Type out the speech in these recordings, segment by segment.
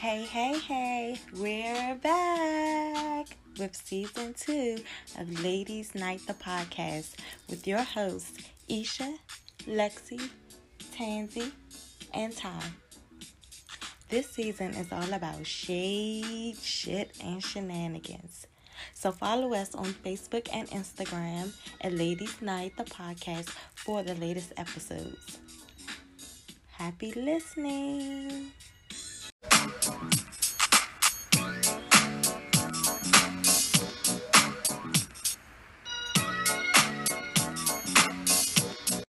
Hey, hey, hey, we're back with season two of Ladies Night, the podcast, with your hosts, Isha, Lexi, Tansy, and Ty. This season is all about shade, shit, and shenanigans. So follow us on Facebook and Instagram at Ladies Night, the podcast, for the latest episodes. Happy listening.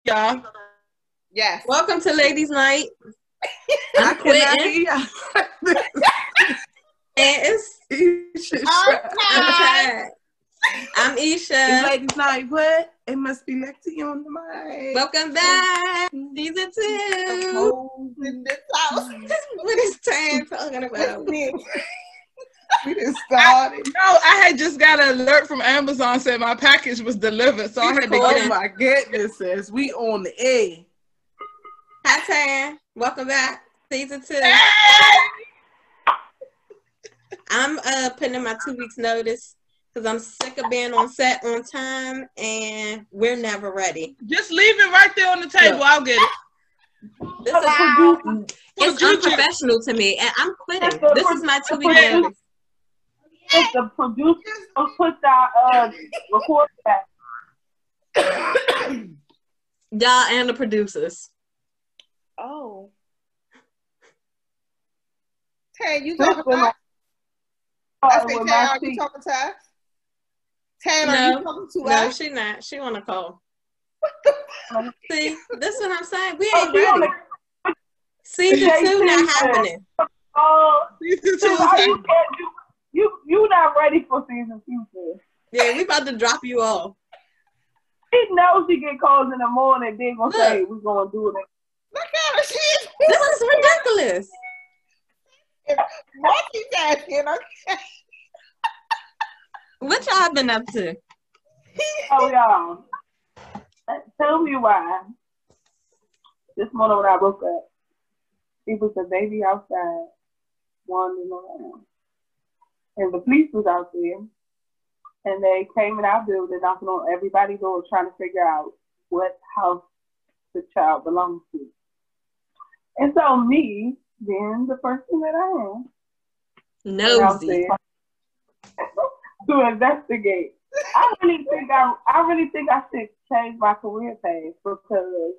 Y'all, Yes. welcome to Ladies Night. I'm quitting. and it's Okay. I'm. I'm It's Isha. ladies' night. What? It must be Lexi on the mic. Welcome back, season two. Hoes in this house. What is Tan talking about? Me. We just started. No, I had just got an alert from Amazon said my package was delivered, so I had to Oh get my goodness, sis. We on the A. Hi Tan. Welcome back, season two. I'm uh putting in my two weeks notice because I'm sick of being on set on time and we're never ready. Just leave it right there on the table. I'll get it. This is it's unprofessional to me, and I'm quitting. The This is my two week the- notice. If the producers don't put that uh record back. Y'all and the producers. Oh. Hey, you This talking one, about? I say, with Tan, are you talking to us? Tan, are No. you talking to No, us? she not. She wanna call. See, this is what I'm saying. We Oh, ain't she on ready. the- Season two not said- happening. Oh, Season two is you can't you you you not ready for season two, sis. Yeah, we about to drop you off. She knows she get calls in the morning. They gonna say we gonna do it. Look at her. She's This is ridiculous. multitasking. Okay. What y'all been up to? Oh y'all, tell me why. This morning when I woke up, it was a baby outside wandering around, and the police was out there, and they came in our building, knocking on everybody's door, trying to figure out what house the child belongs to. And so me, being the person that I am, Nosy. There to investigate. I really think I, I really think I should change my career path because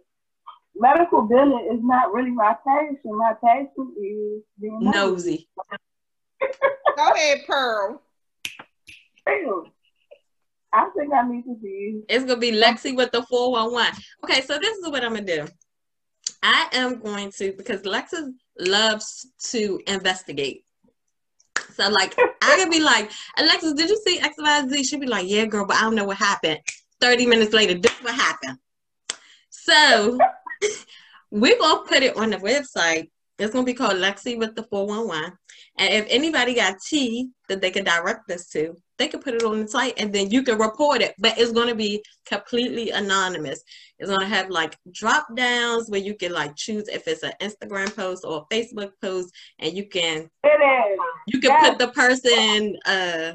medical billing is not really my passion. My passion is being Nosy. Go ahead, Pearl. Damn. I think I need to be. It's gonna be Lexi with the 411. Okay, so this is what I'm gonna do. I am going to because Lexi loves to investigate. So like I could be like, Alexis, did you see XYZ? She'd be like, Yeah, girl, but I don't know what happened. 30 minutes later, this what happened. So we're gonna put it on the website. It's gonna be called Lexi with the 411. And if anybody got tea that they can direct this to, they can put it on the site and then you can report it. But it's gonna be completely anonymous. It's gonna have like drop downs where you can like choose if it's an Instagram post or a Facebook post, and you can you can Yes. put the person uh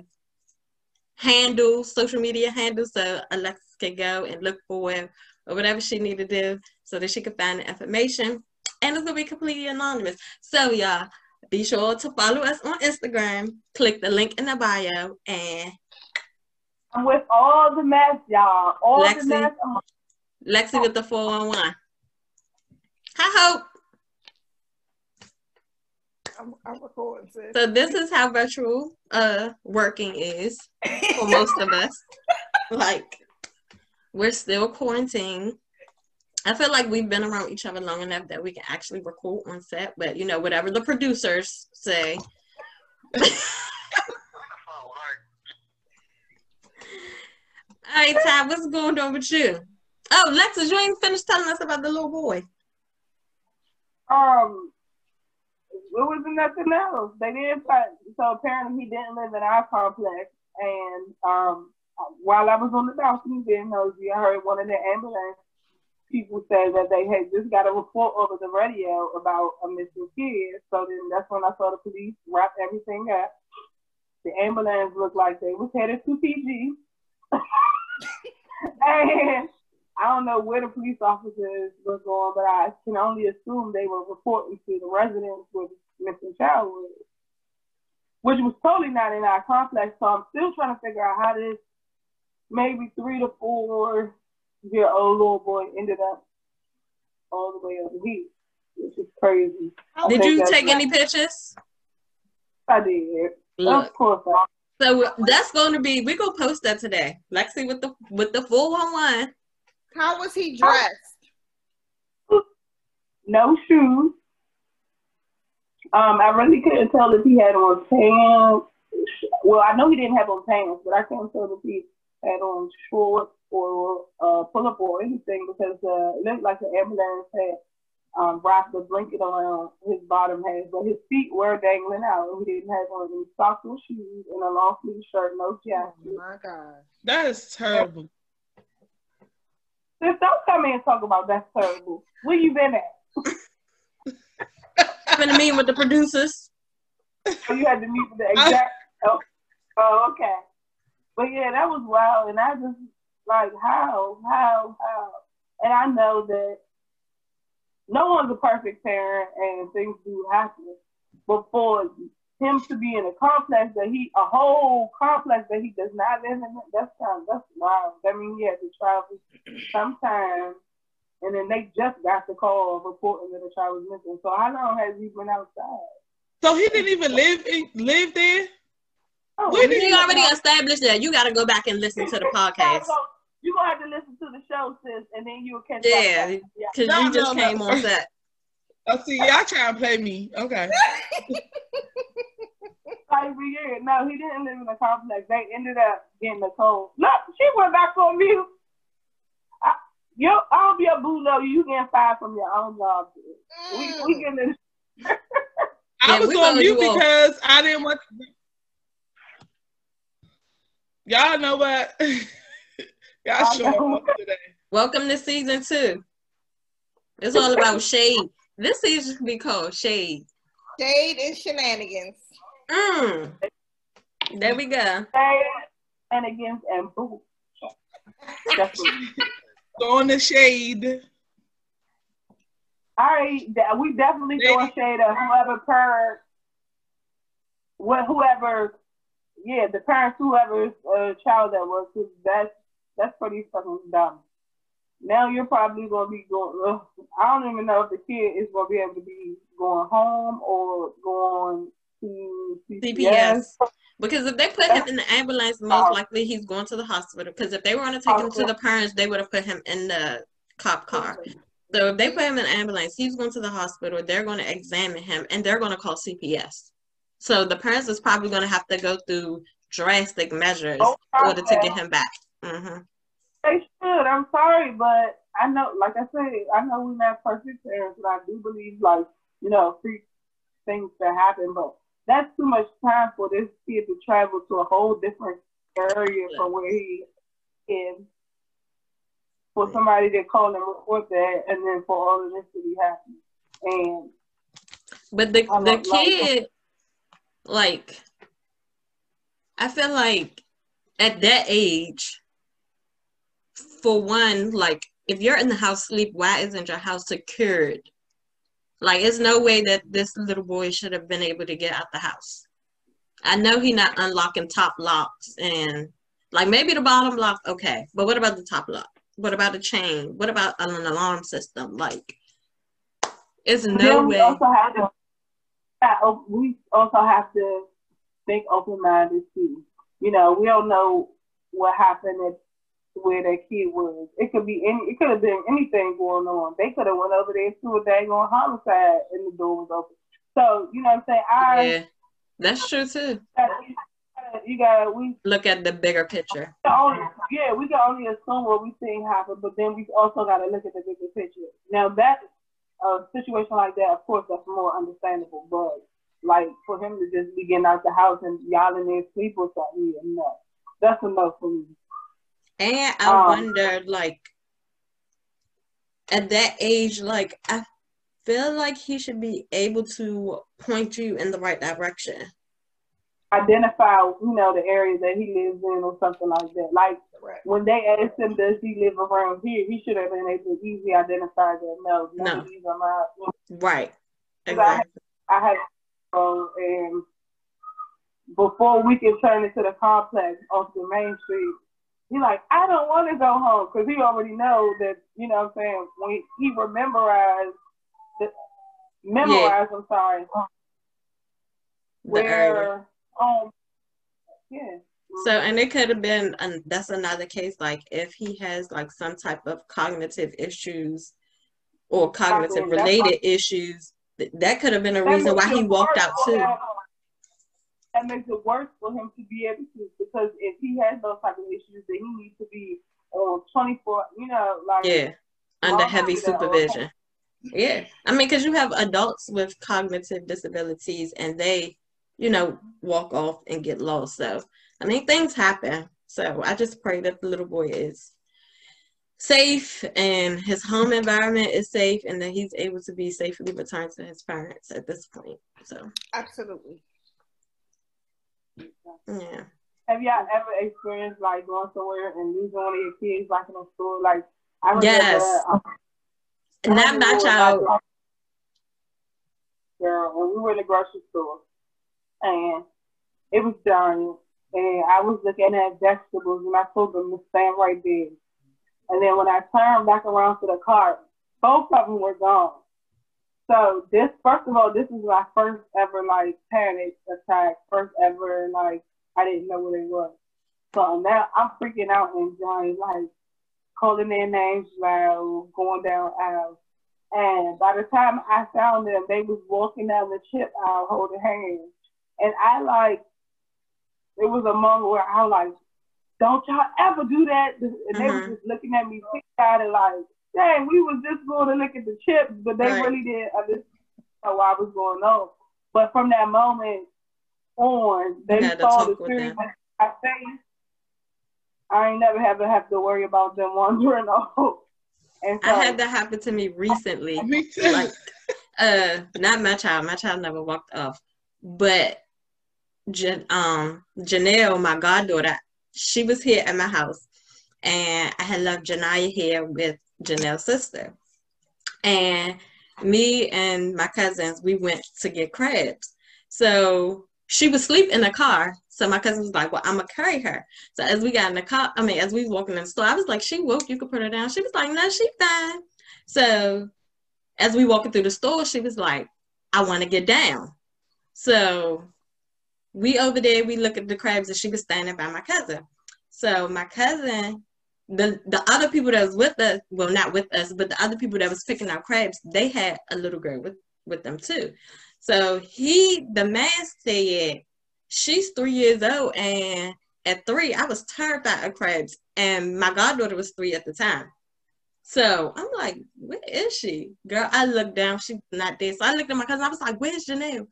handle, social media handle, so Alexis can go and look for it or whatever she need to do so that she can find the information. And it's gonna be completely anonymous. So y'all be sure to follow us on Instagram, click the link in the bio, and I'm with all the mess, y'all. All Lexi. the mess. I'm Lexi with the 411. Hi hope. I'm, I'm recording, sis. So this is how virtual uh working is for most of us. Like we're still quarantined. I feel like we've been around each other long enough that we can actually record on set, but you know, whatever the producers say. All right, Ty, what's going on with you? Oh, Lexus, you ain't finished telling us about the little boy. Um, it was nothing else. They didn't find. So apparently, he didn't live in our complex. And um, while I was on the balcony being nosy, I heard one of the ambulance people said that they had just got a report over the radio about a missing kid. So then that's when I saw the police wrap everything up. The ambulance looked like they was headed to PG. and I don't know where the police officers were going, but I can only assume they were reporting to the residents where the missing child was, which was totally not in our complex. So I'm still trying to figure out how this maybe three to four year old little boy ended up all the way over here, which is crazy. I Did you take right. any pictures? I did. Look. Of course I So that's going to be we gonna post that today. Lexi with the with the four one one. How was he dressed? no shoes. Um, I really couldn't tell if he had on pants. Well, I know he didn't have on pants, but I can't tell if he had on shorts or uh, pull up or anything because uh, it looked like the ambulance had um, wrapped a blanket around his bottom half, but his feet were dangling out. and He didn't have on any socks or shoes and a long sleeve shirt, no jacket. Oh jacket. my God, That is terrible. Just don't come in and talk about that's terrible. Where you been at? Having a meeting with the producers. So you had to meet with the exact. Oh, oh, okay. But yeah, that was wild, and I just like how, how, how, and I know that no one's a perfect parent, and things do happen. But for him to be in a complex that he, a whole complex that he does not live in, that's kind of, that's wild. I mean, he had to travel sometime, and then they just got the call reporting that the child was missing. So how long has he been outside? So he didn't even live in, live there. Oh, Where did We he- already established that. You got to go back and listen to the podcast You're gonna have to listen to the show, sis, and then you'll catch Yeah. up. Yeah. because No, you just no, no. came on set. Oh, see, y'all trying to play me. Okay. Like, yeah, no, he didn't live in a complex. They ended up getting a cold. Look, she went back on mute. I, yo, I'll be a boo no, you getting fired from your own job. sis. We we mm. getting this. I was on mute you off. because I didn't want. To... Y'all know what? Y'all I showing know. off today. Welcome to season two. It's all about shade. This season should be called Shade. Shade and shenanigans. Mm. There we go. and against and boo. That's what. Throwing the shade. All right, we definitely throwing shade at whoever parent, what whoever, yeah, the parents, whoever's uh, child that was, 'cause that's that's pretty fucking dumb. Now you're probably gonna be going. Ugh, I don't even know if the kid is gonna be able to be going home or going to CPS. CPS. Because if they put him in the ambulance, most likely he's going to the hospital. Because if they were going to take him to the parents, they would have put him in the cop car. So if they put him in an ambulance, he's going to the hospital. They're going to examine him, and they're going to call CPS. So the parents is probably going to have to go through drastic measures Oh, in order to get him back. Hmm They should. I'm sorry, but I know, like I said, I know we're not perfect parents, but I do believe, like, you know, freak things that happen, but that's too much time for this kid to travel to a whole different area from where he is. For somebody to call and report that, and then for all of this to be happening. And But the I'm the like- kid, like, I feel like at that age, for one, like if you're in the house sleep, why isn't your house secured? Like, there's no way that this little boy should have been able to get out the house. I know he not unlocking top locks and like maybe the bottom lock, okay, but what about the top lock? What about a chain? What about an alarm system? Like, it's no we way. also have to we also have to think open minded too. You know, we don't know what happened where that kid was. It could be any it could have been anything going on. They could have went over there to a dang on homicide and the door was open. So, you know what I'm saying? I Yeah, that's true too. you gotta we Look at the bigger picture. only, yeah, we can only assume what we think happened, but then we also got to look at the bigger picture. Now that a situation like that, of course, that's more understandable. But like for him to just be getting out the house and y'all in there sleep or something, yeah, no, that's enough for me. And I Um, wonder, like, at that age, like I feel like he should be able to point you in the right direction. Identify, you know, the area that he lives in or something like that. Like Correct. when they asked him, does he live around here? He should have been able to easily identify that. No, No. of these are my. Right. Exactly. I had uh, and before we could turn into the complex off the main street, he like, I don't want to go home because he already know that you know what I'm saying when he, he memorized the memorized. I'm sorry, where um yeah. So, and it could have been, and that's another case, like if he has like some type of cognitive issues or cognitive related issues, th- that could have been a reason why he walked out too. Him. That makes it worse for him to be able to because if he has those type of issues, then he needs to be on 24. You know, like Yeah, under heavy do that supervision. Yeah, I mean, because you have adults with cognitive disabilities and they, you know, walk off and get lost. So, I mean, things happen. So, I just pray that the little boy is safe and his home environment is safe and that he's able to be safely returned to his parents at this point. So, Absolutely. Yeah. Have y'all ever experienced like going somewhere and losing one of your kids, like in a store? Like I remember, Yes. um, Not remember my child. I- Girl, when we were in the grocery store, and it was done, and I was looking at vegetables, and I told them to stand right there. And then when I turned back around to the cart, both of them were gone. So this, first of all, this is my first ever like panic attack, first ever like I didn't know where they was. So now I'm freaking out and Johnny like calling their names loud, going down aisles. And by the time I found them, they was walking down the chip aisle holding hands. And I like, it was a moment where I was like, don't y'all ever do that. And they were mm-hmm. just looking at me pig-eyed like, dang, we was just going to look at the chips, but they Right. really didn't understand what I was going on. But from that moment on, they saw the them. in my face. I ain't never have to have to worry about them wandering off. And so, I had that happen to me recently. Me too. like uh not my child my child never walked off but um janelle my goddaughter she was here at my house and i had left janaya here with janelle's sister. And me and my cousins we went to get crabs. So she was asleep in the car. So my cousin was like well i'm gonna carry her. So as we got in the car i mean as we was walking in the store i was like she woke you could put her down. She was like no she fine. So as we walking through the store, she was like, I want to get down. So we over there, we look at the crabs and she was standing by my cousin. So my cousin, the the other people that was with us, well not with us, but the other people that was picking out crabs, they had a little girl with, with them too. So he the man said, She's three years old and at three, I was terrified of crabs. And my goddaughter was three at the time. So I'm like, where is she? Girl, I looked down, she's not there. So I looked at my cousin, I was like, where's Janelle?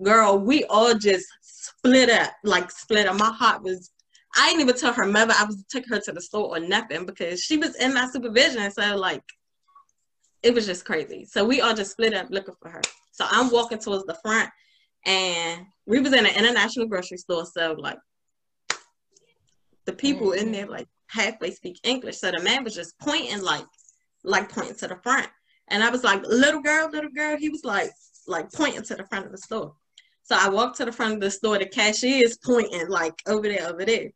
Girl, we all just split up, like split up. My heart was, I didn't even tell her mother I was took her to the store or nothing because she was in my supervision. So like, it was just crazy. So we all just split up looking for her. So I'm walking towards the front and we was in an international grocery store. So like, the people in mm. there like halfway speak English. So the man was just pointing like like pointing to the front. And I was like, little girl, little girl. He was like like pointing to the front of the store. So I walked to the front of the store. The cashier is pointing like over there, over there.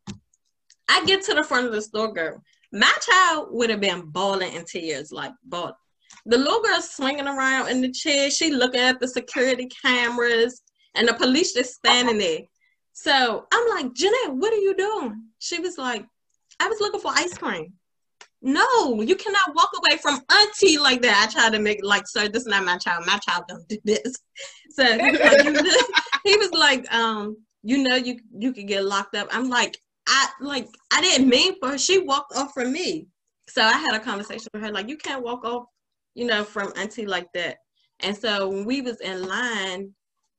I get to the front of the store, girl. My child would have been bawling in tears, like bawling. The little girl swinging around in the chair. She looking at the security cameras, and the police just standing there. So I'm like, Jeanette, what are you doing? She was like, I was looking for ice cream. No, you cannot walk away from auntie like that. I tried to make like, sir, this is not my child. My child don't do this. So he was like, he was like, um, you know, you you could get locked up. I'm like, I like, I didn't mean for her. She walked off from me. So I had a conversation with her, like, you can't walk off, you know, from auntie like that. And so when we was in line,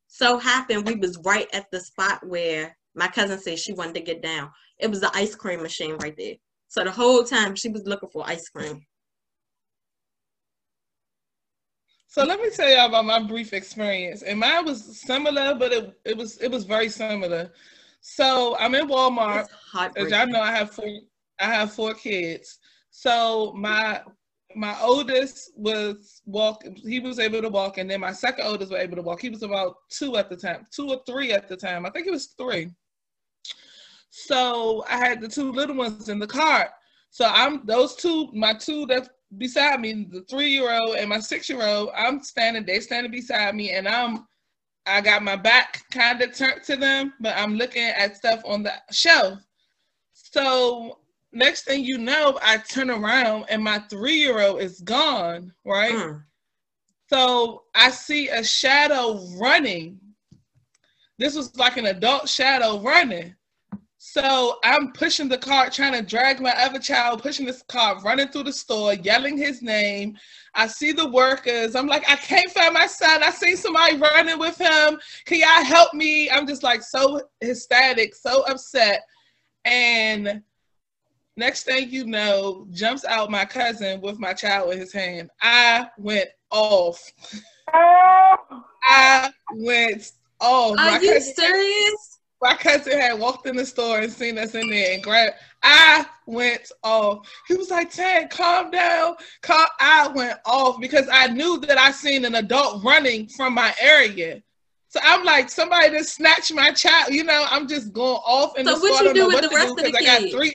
so happened we was right at the spot where my cousin said she wanted to get down. It was the ice cream machine right there. So the whole time she was looking for ice cream. So let me tell y'all about my brief experience. And mine was similar, but it, it was it was very similar. So I'm in Walmart. As y'all know, I have four. I have four kids. So my my oldest was walk. He was able to walk, and then my second oldest was able to walk. He was about two at the time, two or three at the time. I think it was three. So I had the two little ones in the cart. So I'm those two, my two that's beside me, the three year old and my six year old. I'm standing, they standing beside me, and I'm I got my back kind of turned to them, but I'm looking at stuff on the shelf. So next thing you know, I turn around and my three year old is gone, right? Mm. So I see a shadow running. This was like an adult shadow running. So I'm pushing the cart, trying to drag my other child, pushing this cart, running through the store, yelling his name. I see the workers. I'm like, I can't find my son. I see somebody running with him. Can y'all help me? I'm just like so ecstatic, so upset. And next thing you know, jumps out my cousin with my child in his hand. I went off. I went off. My Are you cousin- serious? My cousin had walked in the store and seen us in there and grabbed. I went off. He was like, Ted, calm down." Calm. I went off because I knew that I seen an adult running from my area. So I'm like, somebody just snatched my child. You know, I'm just going off in So the what store. you do with the rest of the because I got kids? three.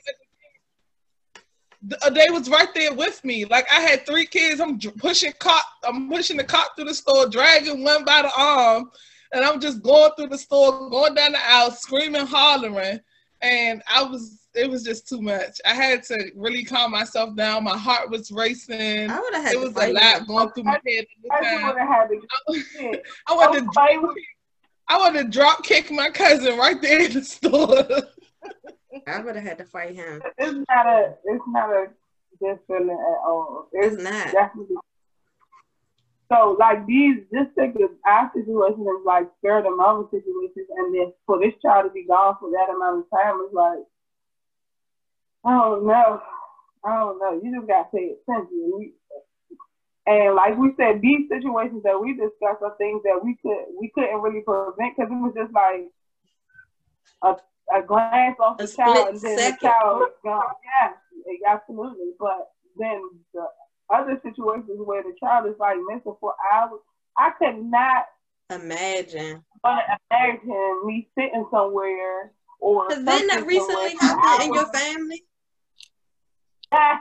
Th- uh, They was right there with me. Like I had three kids. I'm pushing cart. I'm pushing the cart through the store, dragging one by the arm, and I'm just going through the store, going down the aisle, screaming, hollering, and I was. It was just too much. I had to really calm myself down. My heart was racing. I would have had It to was a fight lot him. going through my head I would have had to. I wanted to, Don't play with I wanted to drop kick my cousin right there in the store. I would have had to fight him. It's not a. It's not a good feeling at all. It's It's not. definitely. So like these, this of our situation is like spare the moment situations, and then for this child to be gone for that amount of time is like, I don't know, I don't know. You just gotta pay attention. And like we said, these situations that we discussed are things that we could we couldn't really prevent because it was just like a a glance off A the child and then second. the child is gone. Yeah, absolutely. But then the other situations where the child is like missing for hours, I could not Imagine. but imagine me sitting somewhere or Because then that recently happened in your family. Yes,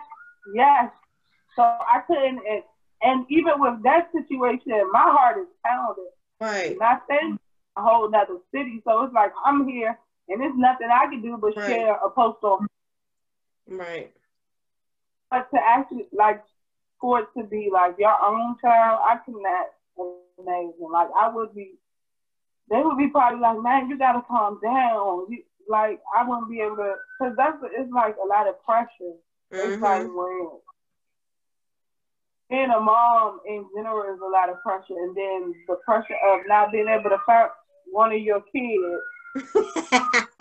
yes. So I couldn't, and, and even with that situation, my heart is pounding. Right. Not saying a whole nother city, so it's like I'm here, and there's nothing I can do but Right. share a post on. Right. But to actually like for it to be like your own child, I cannot imagine. Like I would be, they would be probably like, man, you gotta calm down. You, like I wouldn't be able to, cause that's it's like a lot of pressure. It's mm-hmm. like when being a mom in general is a lot of pressure, and then the pressure of not being able to find one of your kids.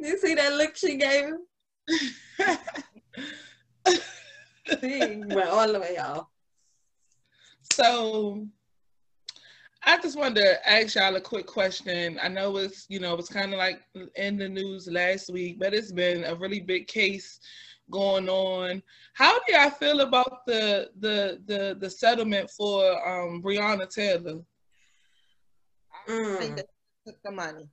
you see that look she gave him? She went all the way off. So I just wanted to ask y'all a quick question. I know it's, you know, it's kind of like in the news last week, but it's been a really big case going on. How do y'all feel about the the the the settlement for um Breonna Taylor? I think Mm. that took the money.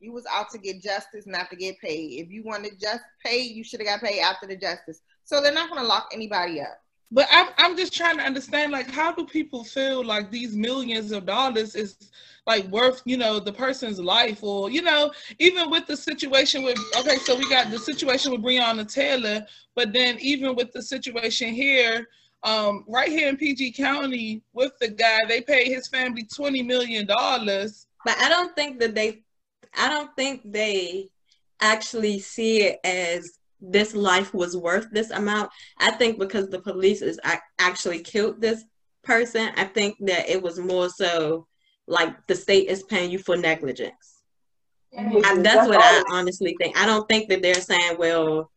You was out to get justice, not to get paid. If you wanted just pay, you should have got paid after the justice. So they're not going to lock anybody up. But I'm I'm just trying to understand like how do people feel like these millions of dollars is like worth, you know, the person's life or you know, even with the situation with okay, so we got the situation with Breonna Taylor, but then even with the situation here, um, right here in PG County with the guy, they paid his family twenty million dollars. But I don't think that they, I don't think they actually see it as this life was worth this amount. I think because the police is ac- actually killed this person, I think that it was more so like the state is paying you for negligence. And that's what I honestly think. I don't think that they're saying, well,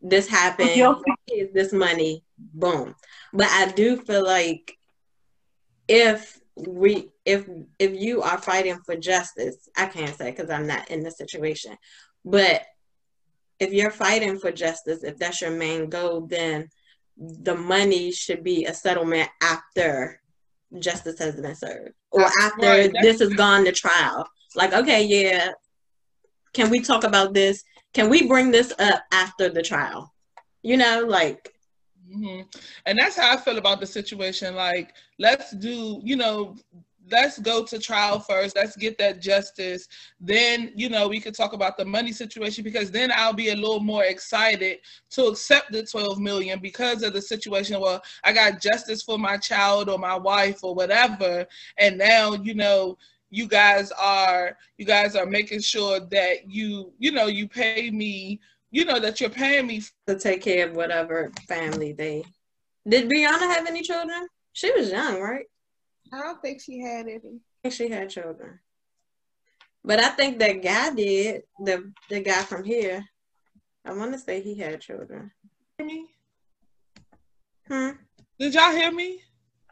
this happened, here's this money, boom. But I do feel like if we if if you are fighting for justice, I can't say because I'm not in the situation, but if you're fighting for justice, if that's your main goal, then the money should be a settlement after justice has been served or after Right, this has gone to trial. Like, okay, yeah, can we talk about this? Can we bring this up after the trial? You know, like, hmm And that's how I feel about the situation. Like, let's do, you know, let's go to trial first. Let's get that justice. Then, you know, we could talk about the money situation because then I'll be a little more excited to accept the 12 million because of the situation. Well, I got justice for my child or my wife or whatever. And now, you know, you guys are you guys are making sure that you you know you pay me you know that you're paying me to take care of whatever family they. Did Breonna have any children? She was young, right? I don't think she had any. I think she had children. But I think that guy did, the the guy from here. I want to say he had children. me? Hmm. Did y'all hear me?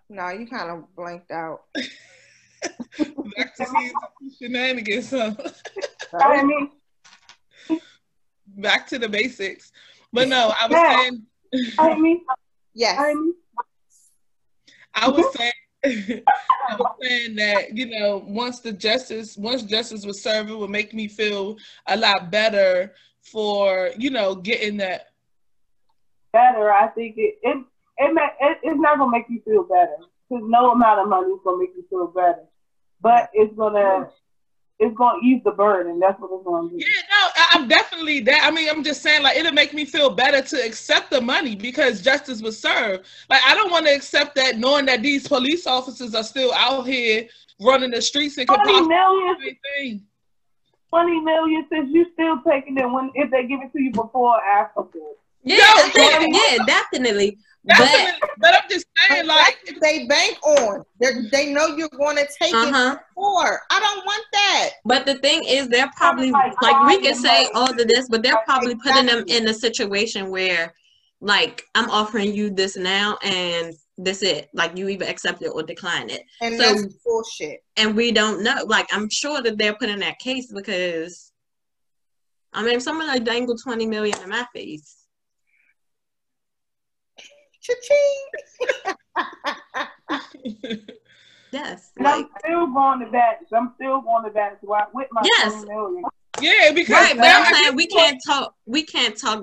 No, you kind of blanked out. Back to seeing shenanigans. Huh? I mean, Back to the basics. But no, I was Yeah. saying, I mean, Yes. I mean, I was saying, I was saying that you know, once the justice, once justice was served, it would make me feel a lot better for you know getting that. better. I think it it it, it it's not gonna make you feel better because no amount of money is gonna make you feel better, but it's gonna it's gonna ease the burden. And that's what it's gonna do. Yeah, no, I- I'm definitely that. I mean, I'm just saying, like, it'll make me feel better to accept the money because justice was served. Like, I don't want to accept that knowing that these police officers are still out here running the streets and could Twenty possibly million, do anything. twenty million. Since you still taking it when if they give it to you before or after. Yeah, yeah, yeah, definitely. But Definitely, but I'm just saying, like, That's they bank on. They they know you're going to take uh it huh. for. I don't want that. But the thing is, they're probably Like, like we can say money? all of this, but they're probably putting them in a situation where, like, I'm offering you this now, and that's it. Like, you either accept it or decline it, And So- that's bullshit. and we don't know. Like, I'm sure that they're putting that case because, I mean, if someone like dangled twenty million in my face, Cha-ching. yes, And I'm still going to bat. I'm still going to bat with my Yes. twenty million. yeah, because right. But now I'm saying we can't talk. We can't talk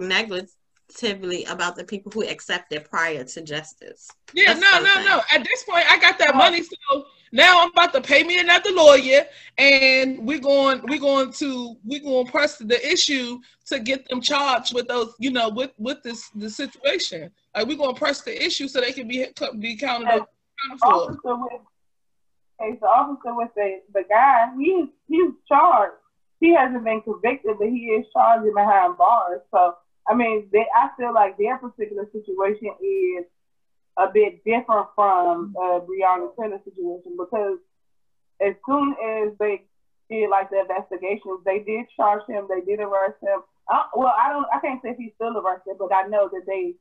negatively about the people who accepted prior to justice. Yeah, That's no, no, no. At this point, I got that Oh. money, so now I'm about to pay me another lawyer, and we're going, we're going to, we're going to press the issue to get them charged with those, you know, with with this the situation. Like we're going to press the issue so they can be be counted up. for. officer with okay, the officer with the the guy, he's he's charged. He hasn't been convicted, but he is charged and behind bars. So I mean, they, I feel like their particular situation is a bit different from uh, Breonna Taylor's situation because as soon as they did like the investigations, they did charge him, they did arrest him. I, well, I don't, I can't say if he's still arrested, but I know that they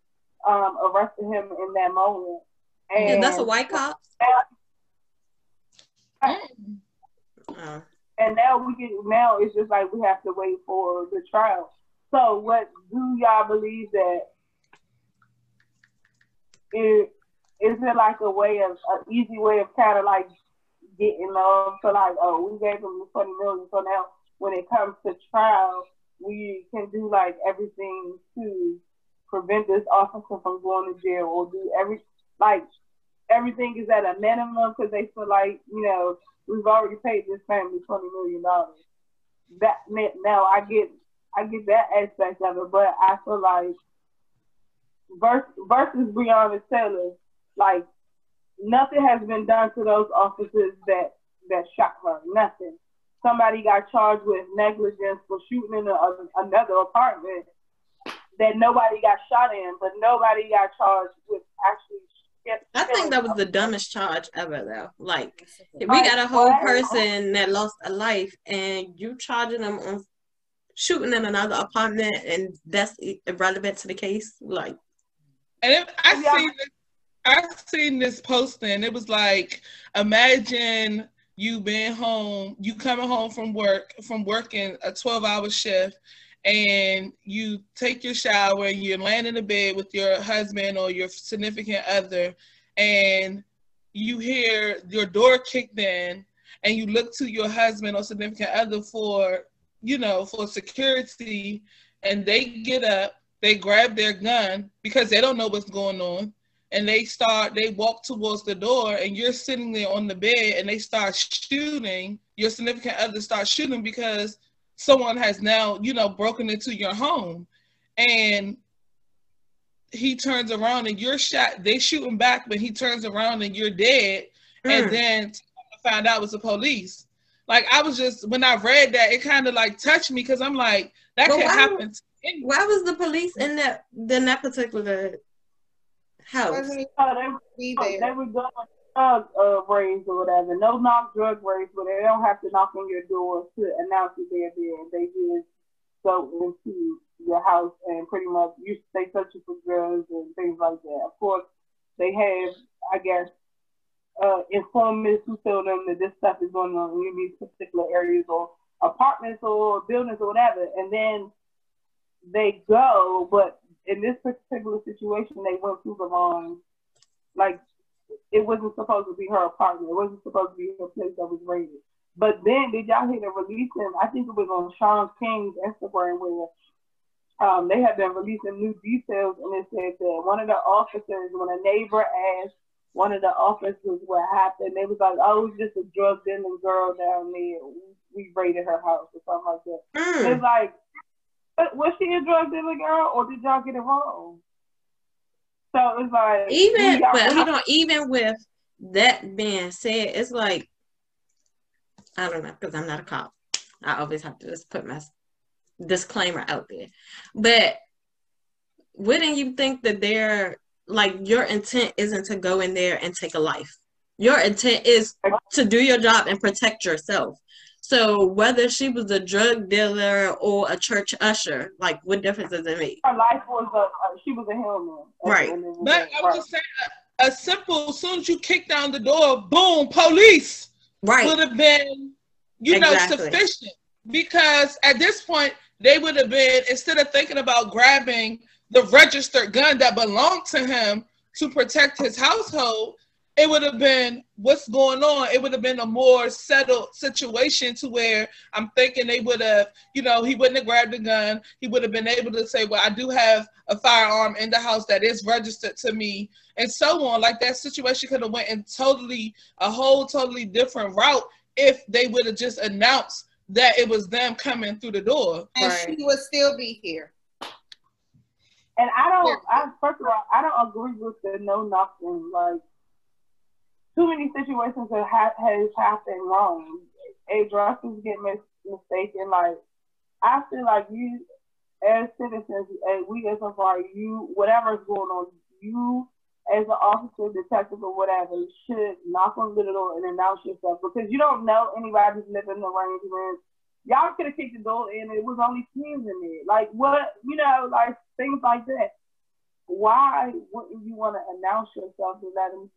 um, arrested him in that moment. And Yeah, that's a white cop. Mm. Oh. and now we can now it's just like we have to wait for the trial. So what do y'all believe that is is it like a way of an easy way of kind of like getting them so like oh we gave them the twenty million so now when it comes to trial we can do like everything to prevent this officer from going to jail or do every like everything is at a minimum because they feel like you know we've already paid this family twenty million dollars. That meant now I get I get that aspect of it, but I feel like versus, versus Breonna Taylor, like nothing has been done to those officers that that shot her. Nothing. Somebody got charged with negligence for shooting in a, another apartment that nobody got shot in, but nobody got charged with actually. I think that was the dumbest charge ever, though. Like, we got a whole person that lost a life, and you charging them on shooting in another apartment and that's irrelevant to the case? Like, And if, I oh, Yeah. seen this, I seen this posting. It was like, imagine you being home, you coming home from work, from working a twelve hour shift, and you take your shower and you're laying in the bed with your husband or your significant other, and you hear your door kicked in, and you look to your husband or significant other for, you know, for security, and they get up they grab their gun because they don't know what's going on and they start they walk towards the door and you're sitting there on the bed and they start shooting your significant other starts shooting because someone has now you know broken into your home. And he turns around and you're shot they shooting back but he turns around and you're dead. And Mm. then find out it was the police like i was just when i read that it kind of like touched me because i'm like that But could why- happen to why was the police in that in that particular house? Wasn't he Uh, they, be they were doing drug uh, raids or whatever. No knock drug raids, but they don't have to knock on your door to announce that they're there. They just go into your house and pretty much you they search you for drugs and things like that. Of course, they have, I guess, uh, informants who tell them that this stuff is going on in these particular areas or apartments or buildings or whatever, and then they go. But in this particular situation, they went through the wrong, like it wasn't supposed to be her apartment. It wasn't supposed to be her place that was raided. But then did y'all hear the release? And I think it was on Shaun King's Instagram where um, they had been releasing new details, and it said that one of the officers, when a neighbor asked one of the officers what happened, they was like, "Oh, it was just a drug dealing girl down there. We raided her house or something like that." Mm. It's like, was she a drug dealing girl, or did y'all get it wrong? So it's like Even but hold on, even with that being said, it's like I don't know because I'm not a cop. I always have to just put my disclaimer out there. But wouldn't you think that they're like your intent isn't to go in there and take a life? Your intent is to do your job and protect yourself. So whether she was a drug dealer or a church usher, like what difference does it make? her life was a, uh, she was a hillman. Right. But I was just saying, a, a simple, as soon as you kick down the door, boom, police Right. would have been, you know, sufficient. Because at this point, they would have been, instead of thinking about grabbing the registered gun that belonged to him to protect his household, it would have been what's going on. It would have been a more settled situation to where I'm thinking they would have, you know, he wouldn't have grabbed the gun. He would have been able to say, Well, I do have a firearm in the house that is registered to me, and so on. Like that situation could have went in totally a whole totally different route if they would have just announced that it was them coming through the door. And Right. she would still be here. And I don't. I first of all, I don't agree with the no knocking. Like too many situations that ha- has happened wrong. Addresses get mis- mistaken. Like I feel like you, as citizens, as we as a party, you whatever's going on, you as an officer, detective, or whatever, should knock on the door and announce yourself because you don't know anybody's living arrangements. Y'all could have kicked the door in. It was only kids in there. Like what, you know, like things like that. Why wouldn't you want to announce yourself to let them?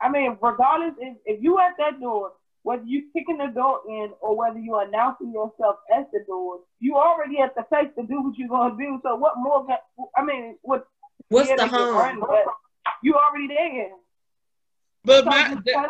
I mean, regardless, if, if you at that door, whether you kicking the door in or whether you're announcing yourself at the door, you already at the place to do what you're gonna do. So what more? I mean, what? What's the harm? you already there. But So my,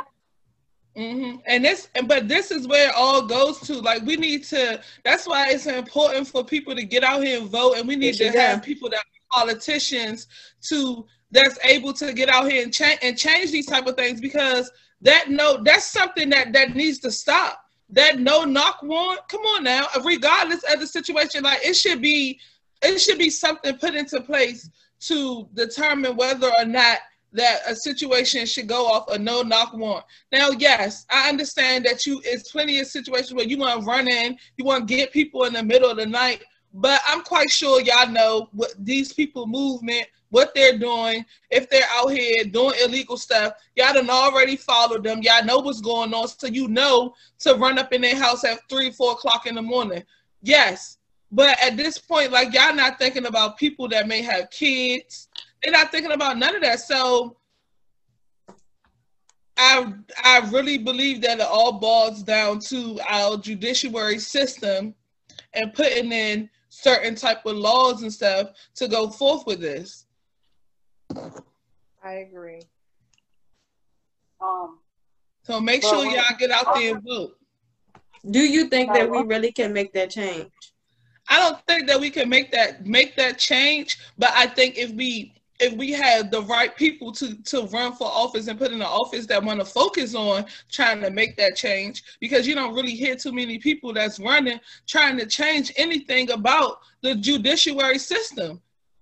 just- hmm And this, and but this is where it all goes to. Like we need to. That's why it's important for people to get out here and vote, and we need Yes, to have do. people that are politicians to that's able to get out here and change and change these type of things because that no, that's something that that needs to stop. That no knock warrant. Come on now, regardless of the situation, like it should be, it should be something put into place to determine whether or not that a situation should go off a no knock warrant. Now, yes, I understand that you it's plenty of situations where you want to run in, you want to get people in the middle of the night, but I'm quite sure y'all know what these people movement, what they're doing, if they're out here doing illegal stuff, y'all done already followed them, y'all know what's going on, so you know to run up in their house at three, four o'clock in the morning. Yes, But at this point, like y'all not thinking about people that may have kids. They're not thinking about none of that. So I I really believe that it all boils down to our judiciary system and putting in certain type of laws and stuff to go forth with this. I agree. Um, So make sure when- y'all um, get out there and um, vote. Do you think that we um, really can make that change? I don't think that we can make that make that change, but I think if we if we had the right people to to run for office and put in an office that want to focus on trying to make that change, because you don't really hear too many people that's running trying to change anything about the judiciary system,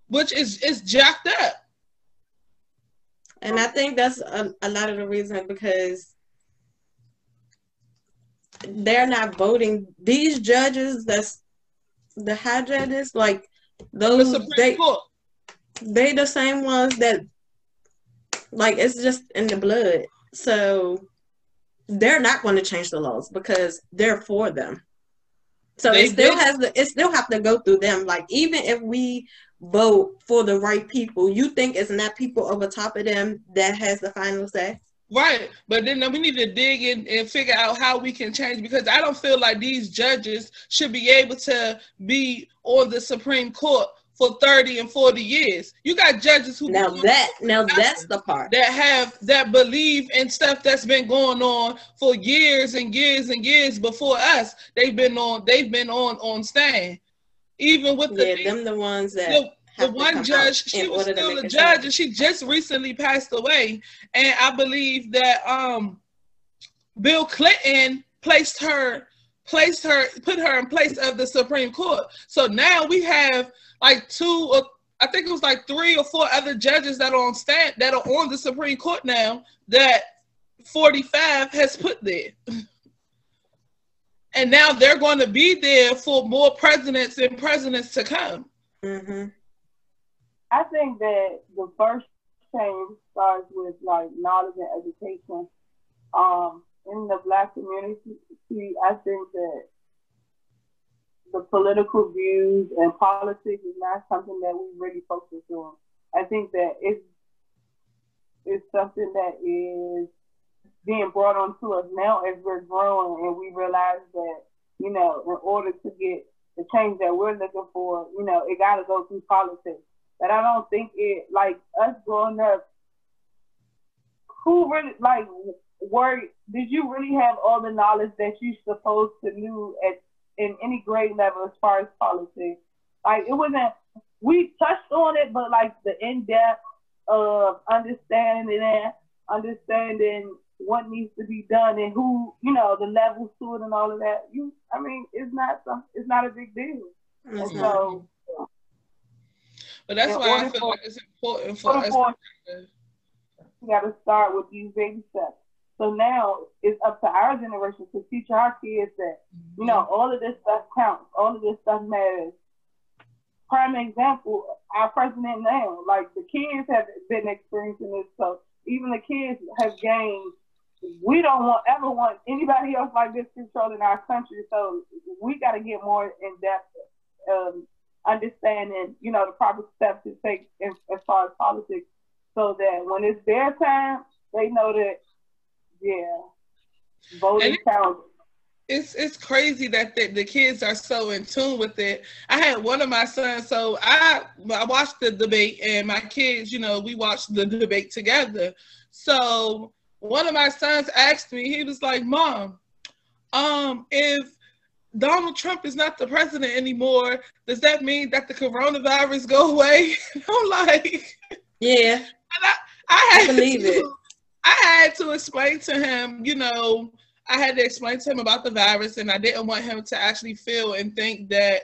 which is is jacked up. And I think that's a, a lot of the reason because they're not voting. These judges, that's the high judges, like The those, Supreme they Court. They the same ones that, like, it's just in the blood. So they're not going to change the laws because they're for them. So They it still did- has to, it still have to go through them. Like even if we vote for the right people, you think it's not people over top of them that has the final say? Right, but then we need to dig in and figure out how we can change because I don't feel like these judges should be able to be on the Supreme Court for 30 and 40 years. You got judges who Now that now that's the part. that have that believe in stuff that's been going on for years and years and years before us. They've been on they've been on on stand. Even with the Yeah, them the ones that the, the one judge, she was still a judge, and she just recently passed away. And I believe that um, Bill Clinton placed her, placed her, put her in place of the Supreme Court. So now we have like two, or I think it was like three or four other judges that are on stand that are on the Supreme Court now that 45 has put there. And now they're going to be there for more presidents and presidents to come. hmm I think that the first change starts with like knowledge and education. Um, in the black community, I think that the political views and politics is not something that we really focus on. I think that it's it's something that is being brought onto us now as we're growing and we realize that, you know, in order to get the change that we're looking for, you know, it gotta go through politics. But I don't think it like us growing up. Who really like were? Did you really have all the knowledge that you supposed to knew at in any grade level as far as politics? Like it wasn't. We touched on it, but like the in depth of understanding it, understanding what needs to be done and who you know the levels to it and all of that. You, I mean, it's not some. It's not a big deal. And Mhm. so But that's why I order feel for- like it's important for in us. order to- we got to start with these baby steps. So now it's up to our generation to teach our kids that, you know, all of this stuff counts. All of this stuff matters. Prime example, our president now, like the kids have been experiencing this. So even the kids have gained. We don't want ever want anybody else like this controlling our country. So we got to get more in depth, um, understanding, you know, the proper steps to take as, as far as politics so that when it's their time, they know that, yeah, voting it- counts. It's it's crazy that the, the kids are so in tune with it. I had one of my sons, so I I watched the debate, and my kids, you know, we watched the debate together. So one of my sons asked me, he was like, "Mom, um, if Donald Trump is not the president anymore, does that mean that the coronavirus go away?" I'm like, Yeah, And I, I had I believe to, it. I had to explain to him, you know, I had to explain to him about the virus, and I didn't want him to actually feel and think that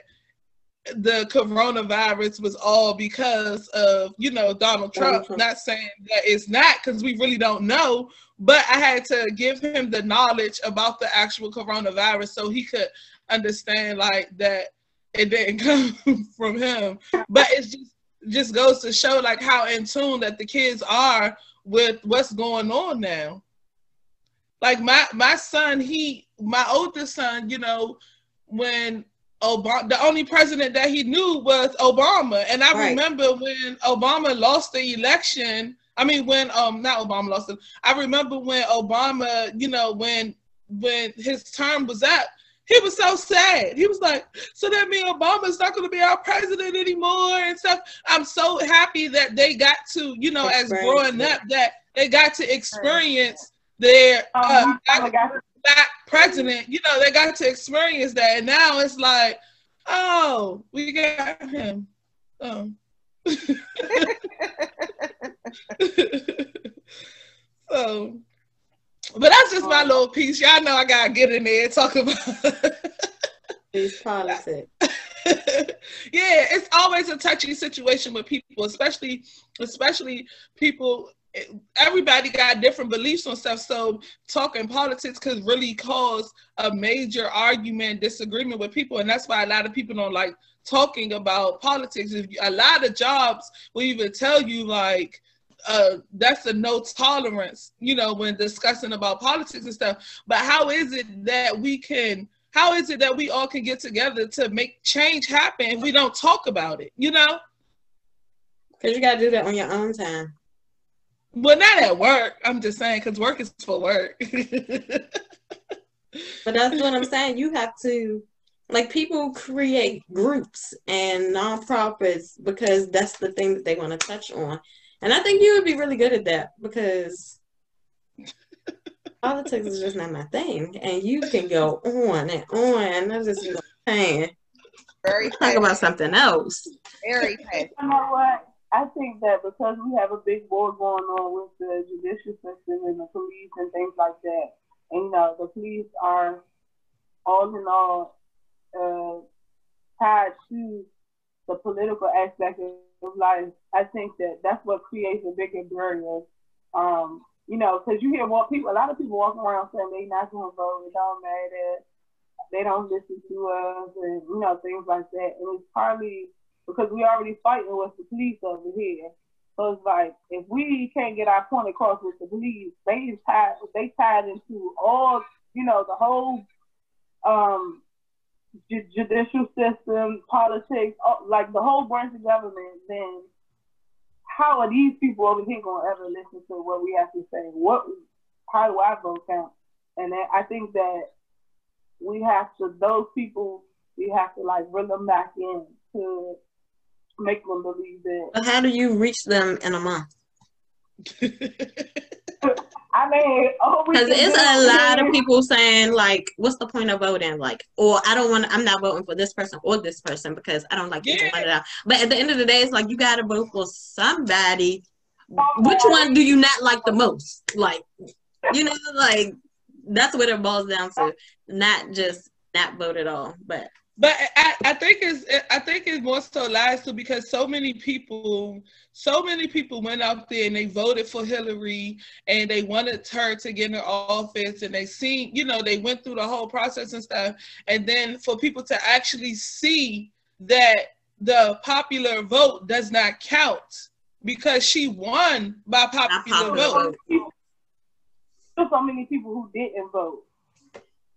the coronavirus was all because of, you know, Donald Trump. Donald Trump. Not saying that it's not, because we really don't know, but I had to give him the knowledge about the actual coronavirus so he could understand, like, that it didn't come from him. But it just just goes to show like how in tune that the kids are with what's going on now. Like my my son, he my oldest son, you know, when Obama, the only president that he knew was Obama. And I Right. remember when Obama lost the election. I mean, when um not Obama lost it. I remember when Obama, you know, when when his term was up, he was so sad. He was like, "So that means Obama's not going to be our president anymore and stuff." I'm so happy that they got to, you know, as growing it. up, that they got to experience their uh, we black president, you know, they got to experience that. And now it's like, oh, we got him. Oh. so, but that's just my little piece. Y'all know I gotta get in there and talk about. These politics. yeah, it's always a touchy situation with people, especially especially people. Everybody got different beliefs on stuff, so talking politics could really cause a major argument, disagreement with people, and that's why a lot of people don't like talking about politics. If you, a lot of jobs will even tell you like uh, that's a no tolerance, you know, when discussing about politics and stuff. But how is it that we can? How is it that we all can get together to make change happen if we don't talk about it? You know, Because you got to do that on your own time. well, not at work. I'm just saying because work is for work. But that's what I'm saying. You have to, like, people create groups and nonprofits because that's the thing that they want to touch on. And I think you would be really good at that because politics is just not my thing. And you can go on and on. I just, you know, saying, Very talk about something else. Very. You know what? I think that because we have a big war going on with the judicial system and the police and things like that, and you know, the police are all in all uh, tied to the political aspect of life. I think that that's what creates a bigger barrier. Um, you know, because you hear what people, a lot of people walking around saying they not going to vote, it don't matter, they don't listen to us, and you know, things like that. And it's partly because we already fighting with the police over here. So it's like if we can't get our point across with the police, they tied they tied into all you know the whole um ju- judicial system, politics, all, like the whole branch of government. Then how are these people over here gonna ever listen to what we have to say? What how do I vote count? And I think that we have to those people we have to like reel them back in to make them believe that. But how do you reach them in a month? I mean, oh, Because it's do a lot of people saying like, "What's the point of voting?" Like, or I don't want. I'm not voting for this person or this person because I don't like either Yeah. one of. But at the end of the day, it's like you got to vote for somebody. Which one do you not like the most? Like, you know, like that's what it boils down to. Not just not vote at all, but But I, I think it's I think it's more so lies to because so many people so many people went out there and they voted for Hillary and they wanted her to get in office and they seen you know they went through the whole process and stuff and then for people to actually see that the popular vote does not count because she won by popular, popular vote. vote. So many people who didn't vote.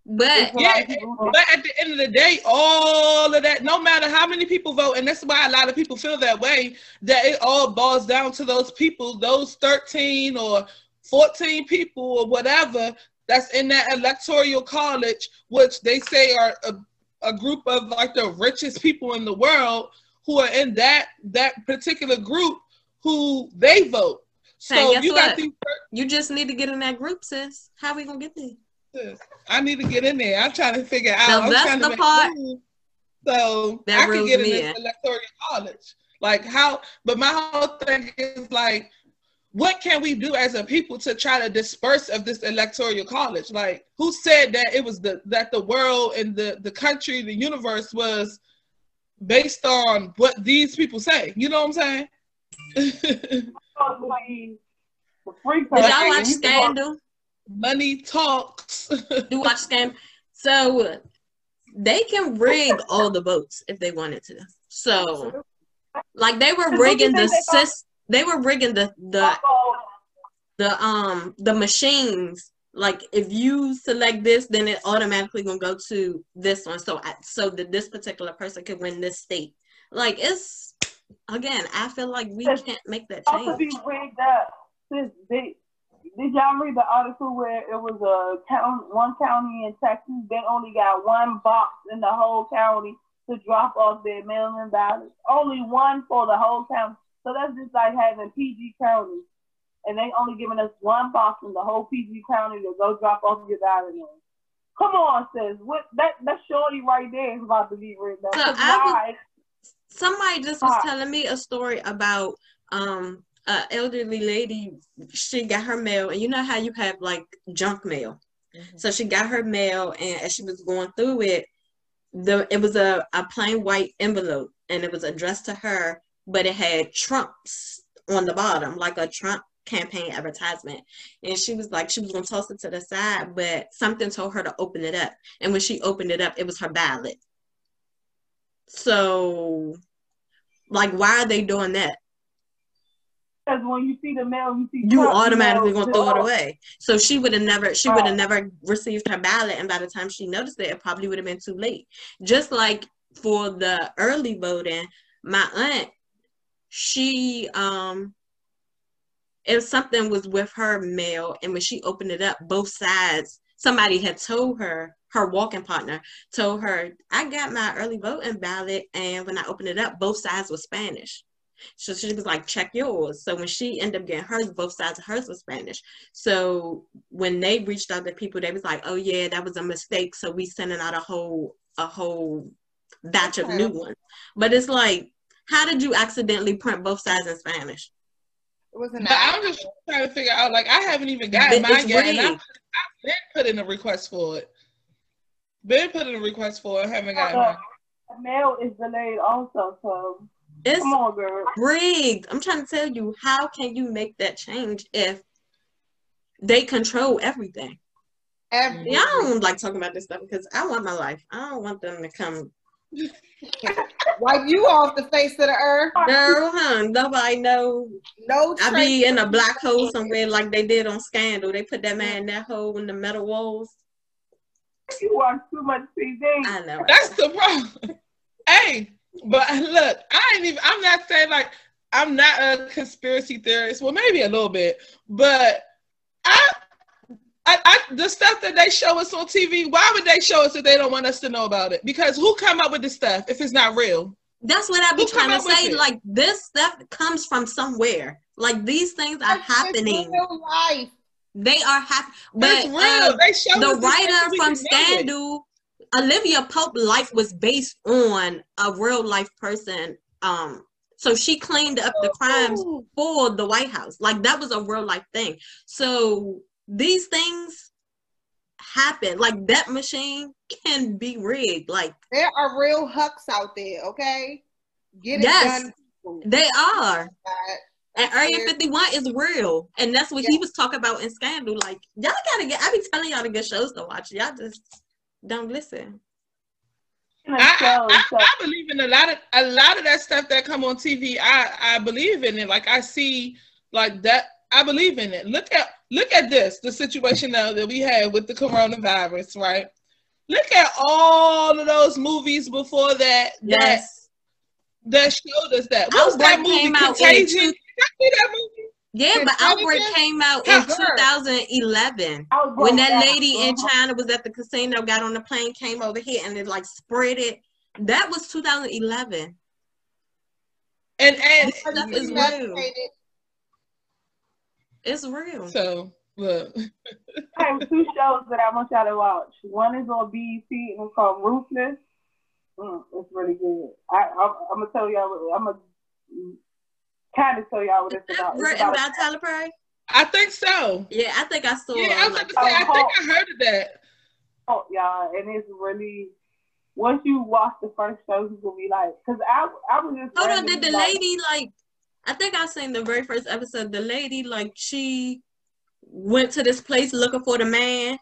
But There's a lot Yeah, of people who But at the end of the day, all of that, no matter how many people vote, and that's why a lot of people feel that way, that it all boils down to those people, those 13 or 14 people or whatever that's in that electoral college, which they say are a, a group of like the richest people in the world who are in that that particular group who they vote. So Hey, you what? got these you just need to get in that group, sis. How we gonna get there? Sis, I need to get in there. I'm trying to figure out. Now, I'm that's the part moves so that I can get in me this electoral college. Like how? But my whole thing is like, what can we do as a people to try to disperse of this electoral college? Like, who said that it was the that the world and the the country, the universe was based on what these people say? You know what I'm saying? supposed to be the free Did y'all watch and you supposed- Scandal? Money talks. You watch Scandal? So they can rig all the votes if they wanted to. So, like they were Cause what you rigging the think they got- they were rigging the the the um the machines like if you select this, then it automatically gonna go to this one. So I, so that this particular person could win this state. Like it's again, I feel like we can't make that change. Also be change. rigged up. Sis, they, did y'all read the article where it was a count, one county in Texas? They only got one box in the whole county to drop off their mail-in ballots. Only one for the whole county. So that's just like having PG County, and they only giving us one box in the whole PG County to go drop off your ballot in. Come on, sis. What that that shorty right there is about to be rigged up. So I was- Somebody just was telling me a story about um a elderly lady. She got her mail, and you know how you have like junk mail. Mm-hmm. So she got her mail, and as she was going through it, the it was a, a plain white envelope, and it was addressed to her, but it had Trump's on the bottom, like a Trump campaign advertisement. And she was like, she was gonna toss it to the side, but something told her to open it up. And when she opened it up, it was her ballot. So, like, why are they doing that? Because when you see the mail, you see you automatically gonna throw it oh, away. So she would have never, she would have Right. never received her ballot, and by the time she noticed it, it probably would have been too late. Just like for the early voting, my aunt, she um, if something was with her mail, and when she opened it up, both sides, somebody had told her, her walking partner told her, I got my early voting ballot, and when I opened it up, both sides were Spanish. So she was like, check yours. So when she ended up getting hers, both sides of hers were Spanish. So when they reached out to people, they was like, oh yeah, that was a mistake. So we sending out a whole a whole batch of new ones. But it's like, how did you accidentally print both sides in Spanish? It was an But I'm just trying to figure out, like, I haven't even gotten It's mine yet, and I, I've been put in a request for it. Been put in a request for it, haven't gotten Uh, mine. the mail is delayed also, so It's come on, girl. rigged. I'm trying to tell you, how can you make that change if they control everything? every Yeah, I don't like talking about this stuff because I want my life. I don't want them to come wipe you off the face of the earth. Girl, huh? Nobody know. No I trace be in a black hole somewhere like they did on Scandal. They put that man in that hole in the metal walls. You watch too much TV. I know. That's the problem. hey, but look, I ain't even. I'm not saying like I'm not a conspiracy theorist. Well, maybe a little bit, but I, I, I, the stuff that they show us on TV. Why would they show us if they don't want us to know about it? Because who come up with this stuff if it's not real? That's what I be Who trying to say. Like this stuff comes from somewhere. Like these things are That's happening. real life. They are happening. But it's real. uh, they show the us writer from can know it. Scandal, Olivia Pope life was based on a real life person. Um, so she cleaned up the crimes Ooh. for the White House. Like that was a real life thing. So these things happen. Like that machine can be rigged. Like There are real hucks out there, okay? Get it Yes. done. people. they are. And Area 51 is real. And that's what he was talking about in Scandal. Like, y'all gotta get, I be telling y'all the good shows to watch. Y'all just don't listen. In a I, show, I, I, I believe in a lot of a lot of that stuff that come on TV. I I believe in it. Like I see like that. I believe in it. Look at look at this. The situation now that we have with the coronavirus, right? Look at all of those movies before that that Yes. that showed us that. What was that movie? came Contagion. Did y'all see that movie? Yeah, but Contagion? Outbreak came out in 2011. When that down. lady in. China was at the casino, got on the plane, came over here, and it like spread it. That was 2011. And and This stuff is real. It's real. so look. I have two shows that I want y'all to watch. One is on BET and it's called Ruthless. Mm, it's really good. I, I'm, I'm gonna tell y'all. What, I'm gonna kind of tell y'all what Is it's that about. It's written about Tyler Perry? I think so. Yeah, I think I saw Yeah, I was Like, about to say, I think I heard of that. Oh, y'all, and it's really once you watch the first show, you will be like, because I I was just hold on, did the like, lady like? I think I seen the very first episode. The lady like she went to this place looking for the man.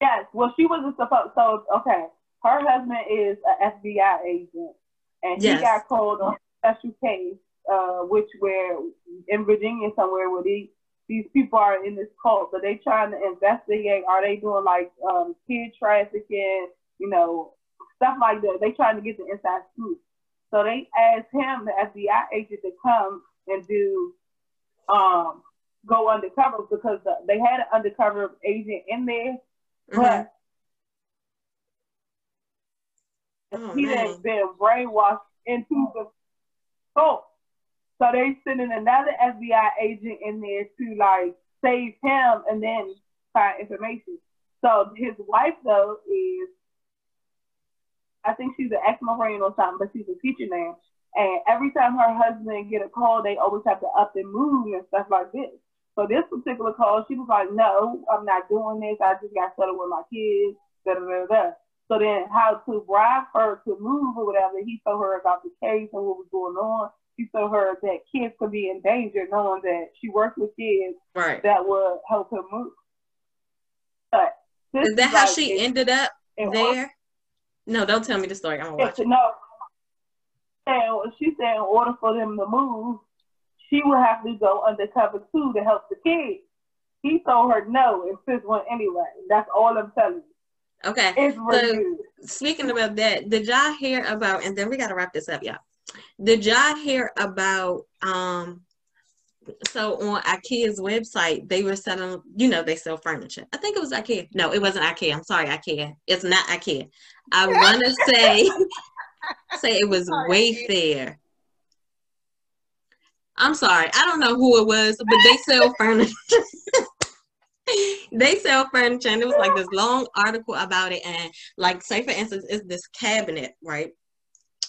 Yes, well, she wasn't supposed. So okay, her husband is an FBI agent, and Yes. he got called on a special case, uh, which where in Virginia somewhere where he these people are in this cult, but they trying to investigate. Are they doing like um, kid trafficking? You know, stuff like that. They trying to get the inside scoop. So they asked him, the FBI agent, to come and do um, go undercover because the, they had an undercover agent in there, but Oh, he man. has been brainwashed into the cult. So they sending another FBI agent in there to like save him and then find information. So his wife though is, I think she's an ex-marine or something, but she's a teacher now. And every time her husband get a call, they always have to up and move and stuff like this. So this particular call, she was like, "No, I'm not doing this. I just got settled with my kids." Da da da da. So then, how to bribe her to move or whatever? He told her about the case and what was going on. He told her that kids could be in danger, knowing that she works with kids Right. that would help her move. But Is that how like she in- ended up there? No, don't tell me the story. I'm gonna watch it. no. And she said in order for them to move, she would have to go undercover too to help the kids. He told her no and sis went anyway. That's all I'm telling you. Okay. It's So-. Speaking about that, did y'all hear about? And then we gotta wrap this up, y'all. Did y'all hear about? Um. So on IKEA's website, they were selling. You know, they sell furniture. I think it was IKEA. No, it wasn't IKEA. I'm sorry, IKEA. It's not IKEA. I want to say, say it was Wayfair. I'm sorry, I don't know who it was, but they sell furniture. they sell furniture, and it was like this long article about it. And like, say for instance, it's this cabinet, right?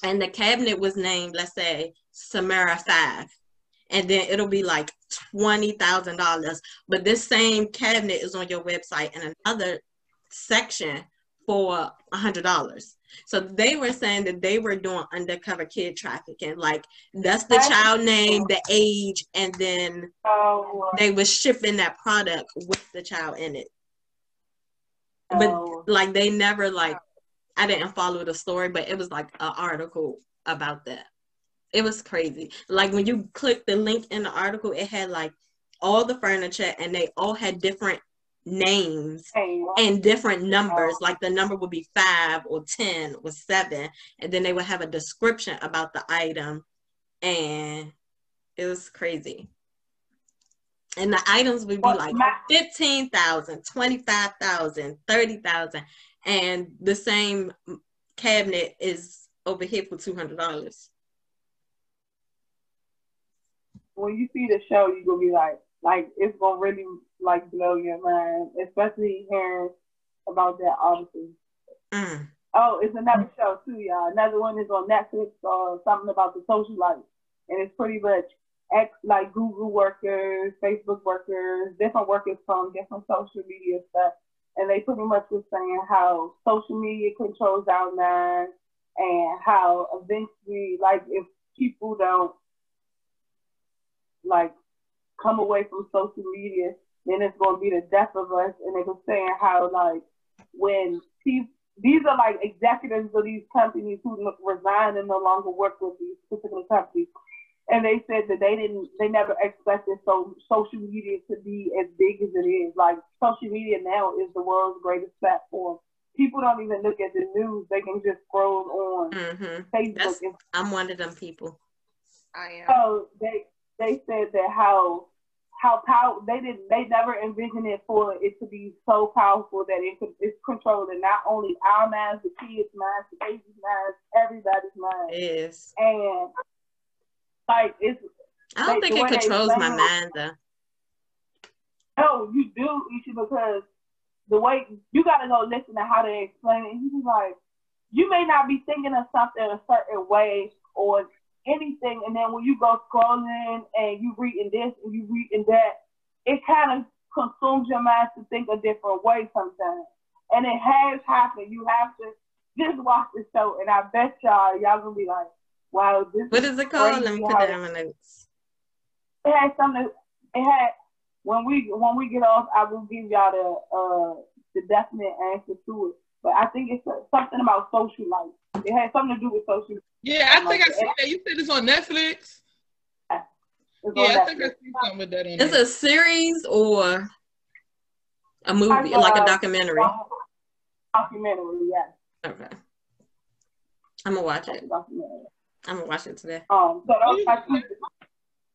And the cabinet was named, let's say, Samara Five, and then it'll be like twenty thousand dollars. But this same cabinet is on your website in another section for a hundred dollars. So they were saying that they were doing undercover kid trafficking. Like that's the child name, the age, and then Oh, they were shipping that product with the child in it. But oh. like they never like I didn't follow the story, but it was like an article about that. It was crazy. Like when you click the link in the article, it had like all the furniture and they all had different names and different numbers. Like the number would be five or ten or seven, and then they would have a description about the item, and it was crazy. And the items would be Well, like my- 15,000, 25,000, 30,000, and the same cabinet is over here for $200. when you see the show, you're gonna be like, like it's gonna really like blow your mind, especially hearing about that article. Mm. Oh, it's another show too, y'all. Another one is on Netflix or something about the social life, and it's pretty much ex like Google workers, Facebook workers, different workers from different social media stuff, and they pretty much was saying how social media controls our minds and how eventually, like if people don't like come away from social media, then it's gonna be the death of us. And they were saying how like when people these are like executives of these companies who resign and no longer work with these particular companies. And they said that they didn't, they never expected so social media to be as big as it is. Like social media now is the world's greatest platform. People don't even look at the news; they can just scroll on hmm Facebook. That's- And I'm one of them people. I am. so they they said that how how power they didn't they never envisioned it for it to be so powerful that it could it's controlling not only our minds, the kids' minds, the babies' minds, everybody's minds yes And like it's I don't Like, think it controls my mind though. no, you do, Isha, because the way you gotta go listen to how they explain it. You be like, you may not be thinking of something a certain way or anything, and then when you go scrolling and you reading this and you reading that, it kind of consumes your mind to think a different way sometimes. And it has happened. You have to just watch the show, and I bet y'all y'all gonna be like, wow, this What is it called? Let crazy me put how that in my notes. it had something. It had when we when we get off, I will give y'all the uh the definite answer to it. But I think it's uh, something about social life. It had something to do with social. Yeah, I think I see that. You said it's on Netflix. It's Yeah, I think I see something with that on Is it there. a series or a movie, Like, like a documentary? Documentary, yes. Okay. I'm gonna watch it. Documentary. I'm gonna watch it today. Um, so those are my two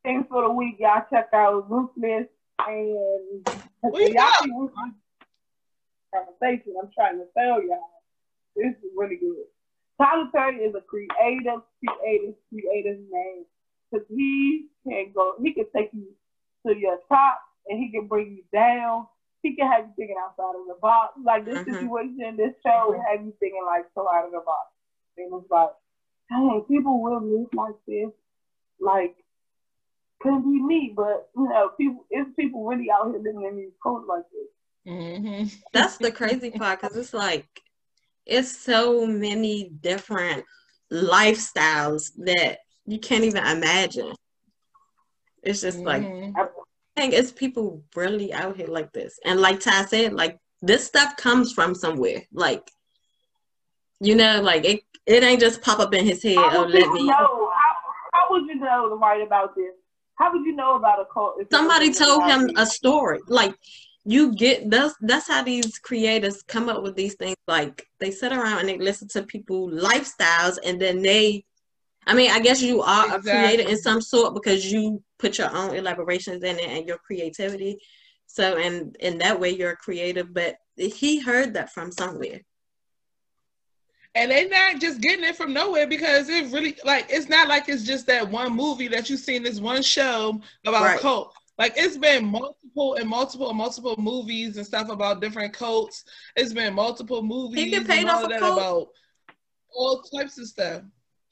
things for the week. Y'all check out Ruthless and What you y'all got? see Ruthless conversation. I'm trying to tell y'all. This is really good. Tyler Perry is a creative, creative, creative man. Cause he can go, he can take you to your top and he can bring you down. He can have you thinking outside of the box. Like this Mhm. situation, this show will have you thinking like so out of the box. And it's like, dang, people will move like this. Like, couldn't be me, but you know, people it's people really out here living in these codes like this. hmm That's the crazy part because it's like it's so many different lifestyles that you can't even imagine. It's just like Mhm. I think it's people really out here like this. And like Ty said, like this stuff comes from somewhere. Like you know, like it it ain't just pop up in his head. How Oh, would let you me. know? How, how would you know to write about this? How would you know about a cult? Somebody told him a story. Like you get that's that's how these creators come up with these things. Like they sit around and they listen to people lifestyles and then they I mean, I guess you are a creator in some sort because you put your own elaborations in it and your creativity. So and in that way you're creative, but he heard that from somewhere. And they're not just getting it from nowhere because it really like it's not like it's just that one movie that you've seen this one show about Right. cult. Like it's been multiple and multiple and multiple movies and stuff about different cults. It's been multiple movies you get paid and all off of a that cult? about all types of stuff.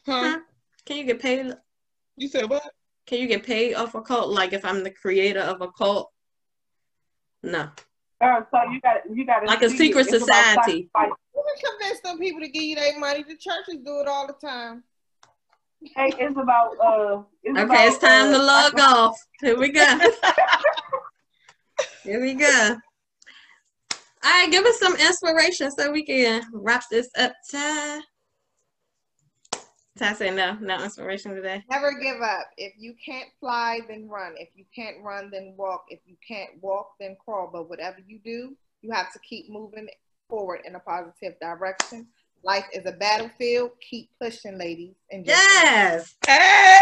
Huh? Huh? Can you get paid You said what? can you get paid off a cult? Like if I'm the creator of a cult? No. Uh, so you got you got Like a secret society. You can convince them people to give you their money. The churches do it all the time. Hey, it's about uh. It's Okay, about, it's time to uh, log off. Here we go. Here we go. All right, give us some inspiration so we can wrap this up, Ty. Ty said no, no inspiration today. Never give up. If you can't fly, then run. If you can't run, then walk. If you can't walk, then crawl. But whatever you do, you have to keep moving forward in a positive direction. Life is a battlefield. Keep pushing, ladies. And yes. Hey.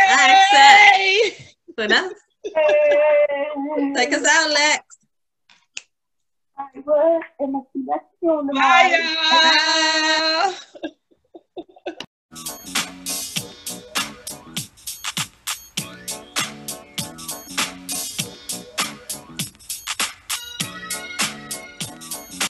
I. So Take us out, Lex. Bye, y'all.